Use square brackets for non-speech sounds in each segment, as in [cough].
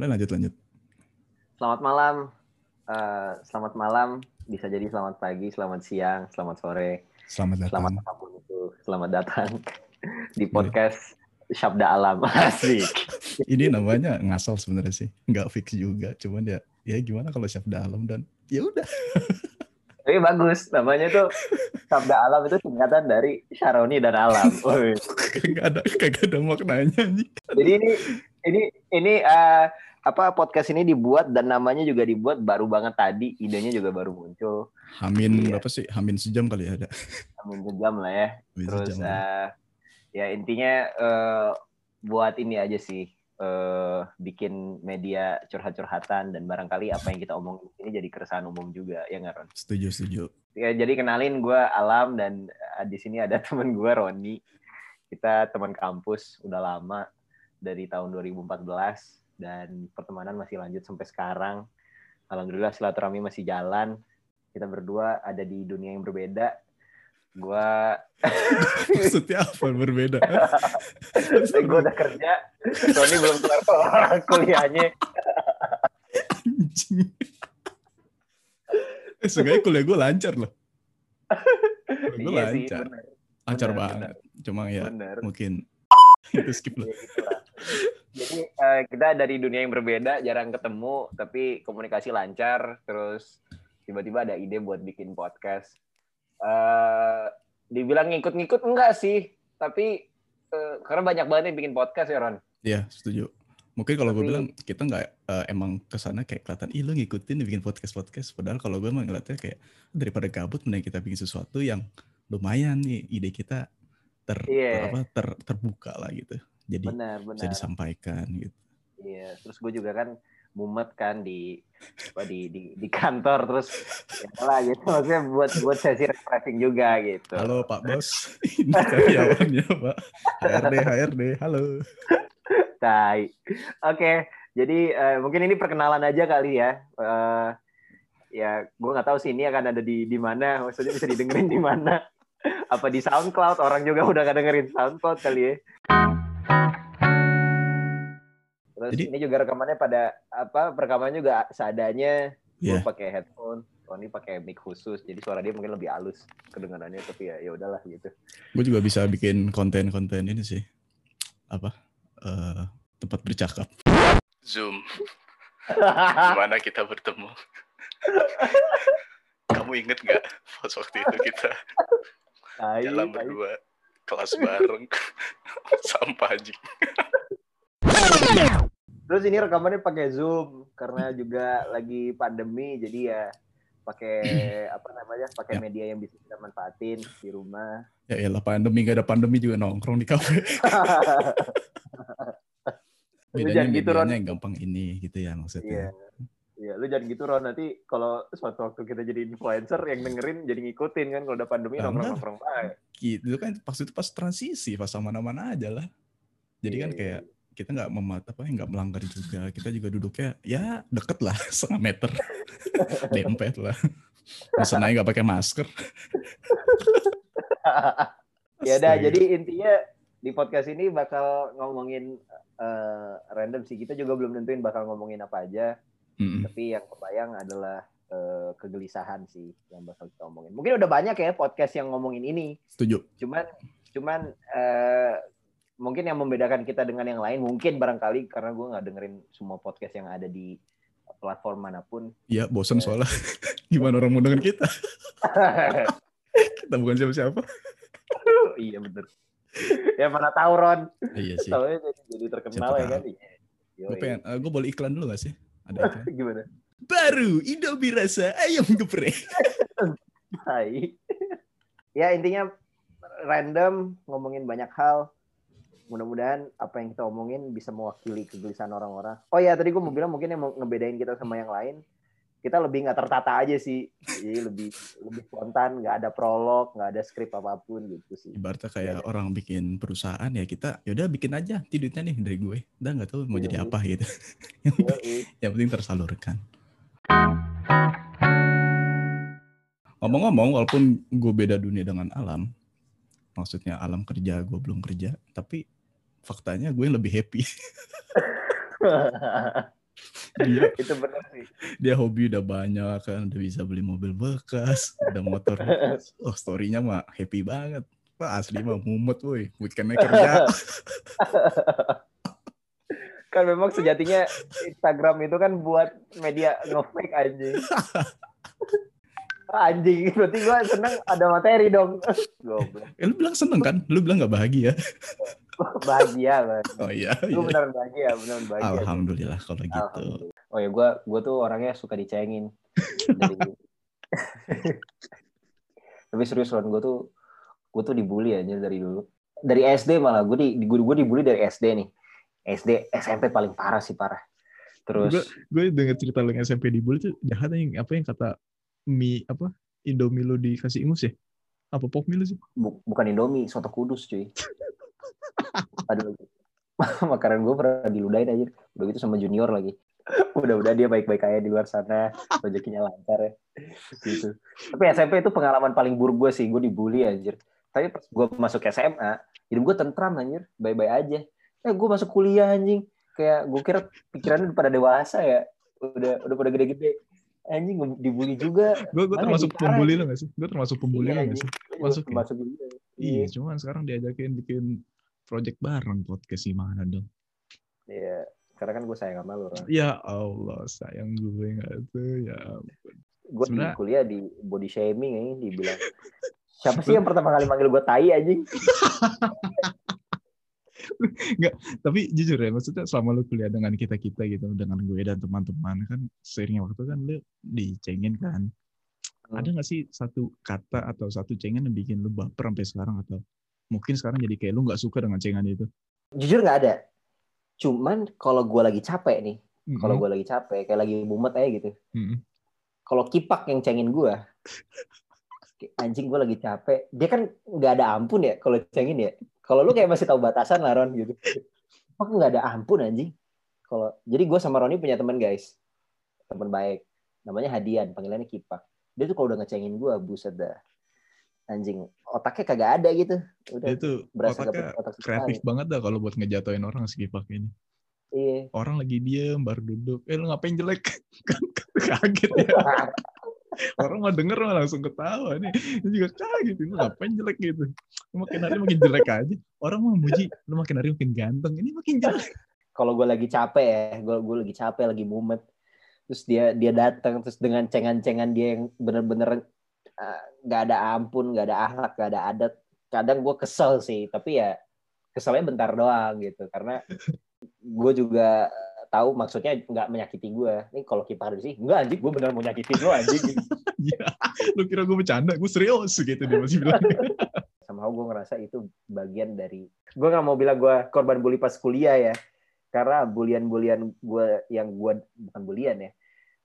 Mulai lanjut lanjut. Selamat malam. Eh, selamat malam. Bisa jadi selamat pagi, selamat siang, selamat sore, Selamat datang. selamat apa pun itu. Selamat datang [laughs] di podcast Syabda Alam. [laughs] Asik. Ini namanya ngasal sebenarnya sih. Nggak fix juga. Cuman ya ya gimana kalau siap dalam dan ya udah. [laughs] Tapi bagus. Namanya tuh Syabda Alam itu singkatan dari Syaroni dan Alam. Kagak ada kagak ada maknanya. Jadi ini ini ini eh, apa podcast ini dibuat dan namanya juga dibuat baru banget tadi. Idenya juga baru muncul. Hamin Iya. berapa sih? Hamin sejam kali ya ada. Amin sejam lah ya. Hamin Terus sejam. eh, ya intinya eh, buat ini aja sih eh, bikin media curhat-curhatan dan barangkali apa yang kita omongin ini jadi keresahan umum juga ya nggak Ron? Setuju setuju. Ya, jadi kenalin gue Alam dan di sini ada [laughs] teman gue Roni. Kita teman kampus udah lama dari tahun 2014 dan pertemanan masih lanjut sampai sekarang. Alhamdulillah silaturahmi masih jalan. Kita berdua ada di dunia yang berbeda. Gua [laughs] Maksudnya apa berbeda? [laughs] gue udah kerja, Roni belum kelar [laughs] kuliahnya. Anjing. Eh, seenggaknya kuliah gue lancar loh. Kuliah gue Iya sih, lancar. bener. lancar bener, banget. Cuma ya Bener. mungkin itu skip loh. Jadi eh, kita dari dunia yang berbeda, jarang ketemu, tapi komunikasi lancar. Terus tiba-tiba ada ide buat bikin podcast. eh dibilang ngikut-ngikut enggak sih, tapi eh, karena banyak banget yang bikin podcast ya Ron. Iya, setuju. Mungkin kalau gue bilang kita nggak eh, emang ke sana kayak kelihatan, ih lu ngikutin bikin podcast podcast. Padahal kalau gue emang ngeliatnya kayak daripada gabut, mending kita bikin sesuatu yang lumayan nih ide kita ter Iya. apa ter, terbuka lah gitu. Jadi Benar, bisa benar. disampaikan gitu. Iya, terus gue juga kan mumet kan di apa di di, di kantor terus ya lah gitu maksudnya buat buat sesi refreshing juga gitu. Halo Pak Bos, [laughs] ini karyawannya Pak. HRD HRD, [laughs] halo. Tai. Oke, jadi eh, mungkin ini perkenalan aja kali ya. Eh, ya, gue nggak tahu sih ini akan ada di di mana. Maksudnya bisa didengerin di mana? Apa di SoundCloud? Orang juga udah nggak dengerin SoundCloud kali ya. Terus Jadi- ini juga rekamannya pada apa? Rekamannya juga seadanya. Gue Iya. pakai headphone. Tony pakai mic khusus, jadi suara dia mungkin lebih halus kedengarannya. Tapi ya, ya udahlah gitu. Gue juga bisa bikin konten-konten ini sih. Apa? eh, tempat bercakap. Zoom. [laughs] Gimana kita bertemu? [laughs] Kamu inget gak pas waktu itu kita Tai, jalan berdua kelas bareng [laughs] sampah aja. Terus ini rekamannya pakai Zoom karena juga lagi pandemi jadi ya pakai [clears throat] apa namanya? pakai Ya. media yang bisa kita manfaatin di rumah. Ya elah pandemi gak ada pandemi juga nongkrong di kafe. [laughs] Bedanya jangan gitu, Ron. yang gampang ini gitu ya Iya. maksudnya. Iya, lu jangan gitu Ron nanti kalau suatu waktu kita jadi influencer yang dengerin jadi ngikutin kan kalau udah pandemi nongkrong-nongkrong baik. Gitu kan pas itu pas transisi pas mana-mana aja lah. Jadi kan Iya, kayak kita nggak memat apa nggak melanggar juga. Kita juga duduknya ya deket lah [laughs] setengah meter. [laughs] Dempet lah. Mesen aja nggak pakai masker. [laughs] ya udah, jadi intinya di podcast ini bakal ngomongin eh, random sih. Kita juga belum nentuin bakal ngomongin apa aja. Mm-mm. tapi yang kebayang adalah eh, kegelisahan sih yang bakal kita omongin. Mungkin udah banyak ya podcast yang ngomongin ini. Setuju. Cuman cuman eh, mungkin yang membedakan kita dengan yang lain mungkin barangkali karena gue nggak dengerin semua podcast yang ada di platform mana pun. Iya bosen Ya. soalnya. [laughs] Gimana orang mau dengan kita? [laughs] Kita bukan siapa-siapa. [laughs] iya bener. ya mana tahu Ron. Iya sih. Tahu jadi, jadi terkenal Siapa ya kan. Gue pengen, eh, gue boleh iklan dulu gak sih? Ada iklan. Gimana? Baru Indomie rasa ayam geprek. Hai. ya intinya random ngomongin banyak hal. Mudah-mudahan apa yang kita omongin bisa mewakili kegelisahan orang-orang. Oh ya tadi gue mau bilang mungkin yang ngebedain kita sama yang lain, kita lebih nggak tertata aja sih. Jadi lebih lebih spontan, nggak ada prolog, nggak ada skrip apa pun gitu sih. Ibaratnya kayak Iya. orang bikin perusahaan ya kita yaudah bikin aja tidurnya nih dari gue. Udah nggak tahu mau Iya, jadi iya. apa gitu. yang, [laughs] Yoi. yang penting tersalurkan. Ngomong-ngomong, walaupun gue beda dunia dengan alam, maksudnya alam kerja gue belum kerja, tapi faktanya gue yang lebih happy. [laughs] dia [laughs] itu benar sih. dia hobi udah banyak kan udah bisa beli mobil bekas udah motor bekas. [laughs] oh storynya mah happy banget Wah, asli mah mumet woi weekendnya kerja kan memang sejatinya Instagram itu kan buat media nge-fake anjing. anjing, berarti gua seneng ada materi dong. Goblok. eh, lu bilang seneng kan lu bilang nggak bahagia Bahagia, Bang. oh iya, Gue iya. beneran bahagia, beneran bahagia. alhamdulillah kalau gitu Alhamdulillah. Oh ya, gua gua tuh orangnya suka dicengin. Dari- [laughs] Tapi serius Ron, gue tuh gue tuh dibully aja dari dulu. Dari SD malah gue di gue gue dibully dari SD nih. SD SMP paling parah sih parah. Terus gue denger cerita lu yang SMP dibully tuh jahat yang apa yang kata mie apa Indomie lu dikasih ingus ya apa pop mie lu sih bu- bukan Indomie, soto kudus cuy. [laughs] Aduh. [laughs] Makanan gue pernah diludahin aja. Udah gitu sama junior lagi. Udah-udah dia baik-baik aja di luar sana. Rezekinya lancar ya. Gitu. Tapi SMP itu pengalaman paling buruk gue sih. Gue dibully anjir. Tapi pas gue masuk SMA, hidup gue tentram anjir. Baik-baik aja. Eh gue masuk kuliah anjing. Kayak gue kira pikirannya udah pada dewasa ya. Udah udah pada gede-gede. Anjing dibully juga. gue gue termasuk pembuli lo gak sih gue termasuk pembuli Iya, lo gak sih Gue Masuk ya? Masuk juga. iya cuman sekarang diajakin bikin project bareng podcast gimana dong Iya. Karena kan gue sayang sama lu. Ya Allah sayang gue nggak tuh ya gue di Sebenarnya- kuliah di body shaming ini dibilang siapa sih yang pertama kali manggil gue tai anjing [laughs] tapi jujur ya maksudnya selama lu kuliah dengan kita kita gitu dengan gue dan teman-teman kan seiringnya waktu kan lu dicengin kan Hmm. ada nggak sih satu kata atau satu cengen yang bikin lu baper sampai sekarang atau mungkin sekarang jadi kayak lu nggak suka dengan cengan itu. Jujur nggak ada. Cuman kalau gue lagi capek nih Mm-mm. kalau gue lagi capek kayak lagi mumet aja gitu. Mm-mm. kalau kipak yang cengin gue [laughs] anjing gue lagi capek. Dia kan nggak ada ampun ya kalau cengin ya. Kalau lu kayak masih tahu batasan lah Ron gitu. Kipak nggak ada ampun anjing? Kalau jadi gue sama Roni punya teman guys. Teman baik. Namanya Hadian panggilannya kipak. Dia tuh kalau udah ngecengin gue buset dah anjing otaknya kagak ada gitu. Udah berasa otaknya otak kreatif banget dah kalau buat ngejatoin orang si Kipak ini iya. Orang lagi diem baru duduk. Eh lu ngapain jelek? [laughs] Kan kaget ya. [laughs] Orang mau denger mah langsung ketawa nih. Ini juga kaget lu ngapain jelek gitu? Makin hari makin jelek aja. Orang mau muji lu makin hari makin ganteng. Ini makin jelek. Kalau gue lagi capek ya gue gue lagi capek lagi mumet. Terus dia dia datang terus dengan cengan-cengan dia yang bener-bener uh, nggak ada ampun nggak ada akhlak nggak ada adat. Kadang gue kesel sih tapi ya keselnya bentar doang gitu. Karena gue juga tahu maksudnya nggak menyakiti gue nih kalau ada sih nggak anjing gue bener mau nyakitin lo anjing. [laughs] Ya lu kira gue bercanda gue serius gitu dia masih bilang. [laughs] Sama gue ngerasa itu bagian dari gue nggak mau bilang gue korban bully pas kuliah ya. Karena bulian-bulian gue yang gue bukan bulian ya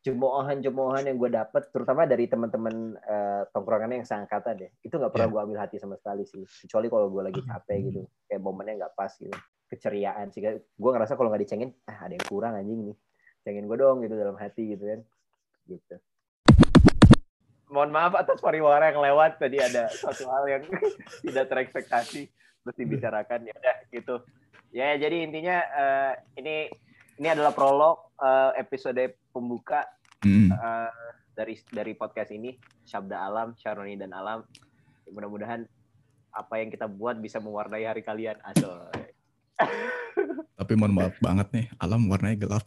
cemoohan-cemoohan yang gue dapet terutama dari teman-teman eh, tongkrongannya yang seangkatan deh. Itu nggak pernah Ya. gue ambil hati sama sekali sih. Kecuali kalau gue lagi capek gitu. Kayak momennya nggak pas gitu. Keceriaan sih. Gue ngerasa kalau nggak dicengin ah ada yang kurang anjing nih. Cengin gue dong gitu dalam hati gitu kan. Gitu. Mohon maaf atas pariwara yang lewat. Tadi ada suatu hal yang [laughs] tidak terekspektasi. Terus dibicarakan. Ya udah gitu. Ya jadi intinya eh, ini ini adalah prolog eh, episode pembuka Hmm. eh, dari dari podcast ini. Syabda Alam Syaroni dan Alam. Mudah-mudahan apa yang kita buat bisa mewarnai hari kalian. Asoy. [laughs] Tapi mohon maaf banget nih alam warnanya gelap.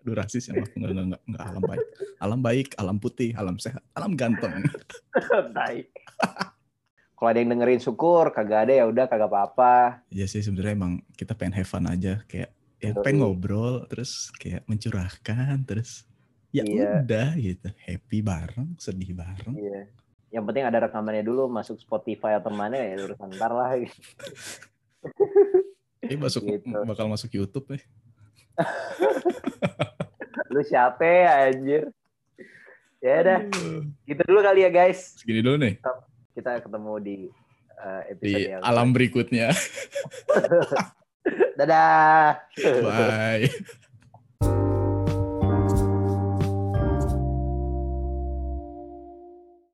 Aduh rasis ya maaf. Nggak, nggak, nggak, nggak alam baik. Alam baik alam putih alam sehat alam ganteng. [laughs] Tai. Kalau ada yang dengerin syukur kagak ada ya udah kagak apa-apa Iya sih sebenarnya emang kita pengen have fun aja kayak ya pengen ngobrol terus kayak mencurahkan terus ya Iya. udah gitu happy bareng sedih bareng Iya. Yang penting ada rekamannya dulu masuk Spotify atau mana ya urusan ntar lah. ini masuk [laughs] Gitu. bakal masuk YouTube ya [laughs] Lu siapa ya, anjir? Ya udah, gitu dulu kali ya guys. segini dulu nih Kita ketemu di uh, episode di yang alam berikutnya. [laughs] Dadah. bye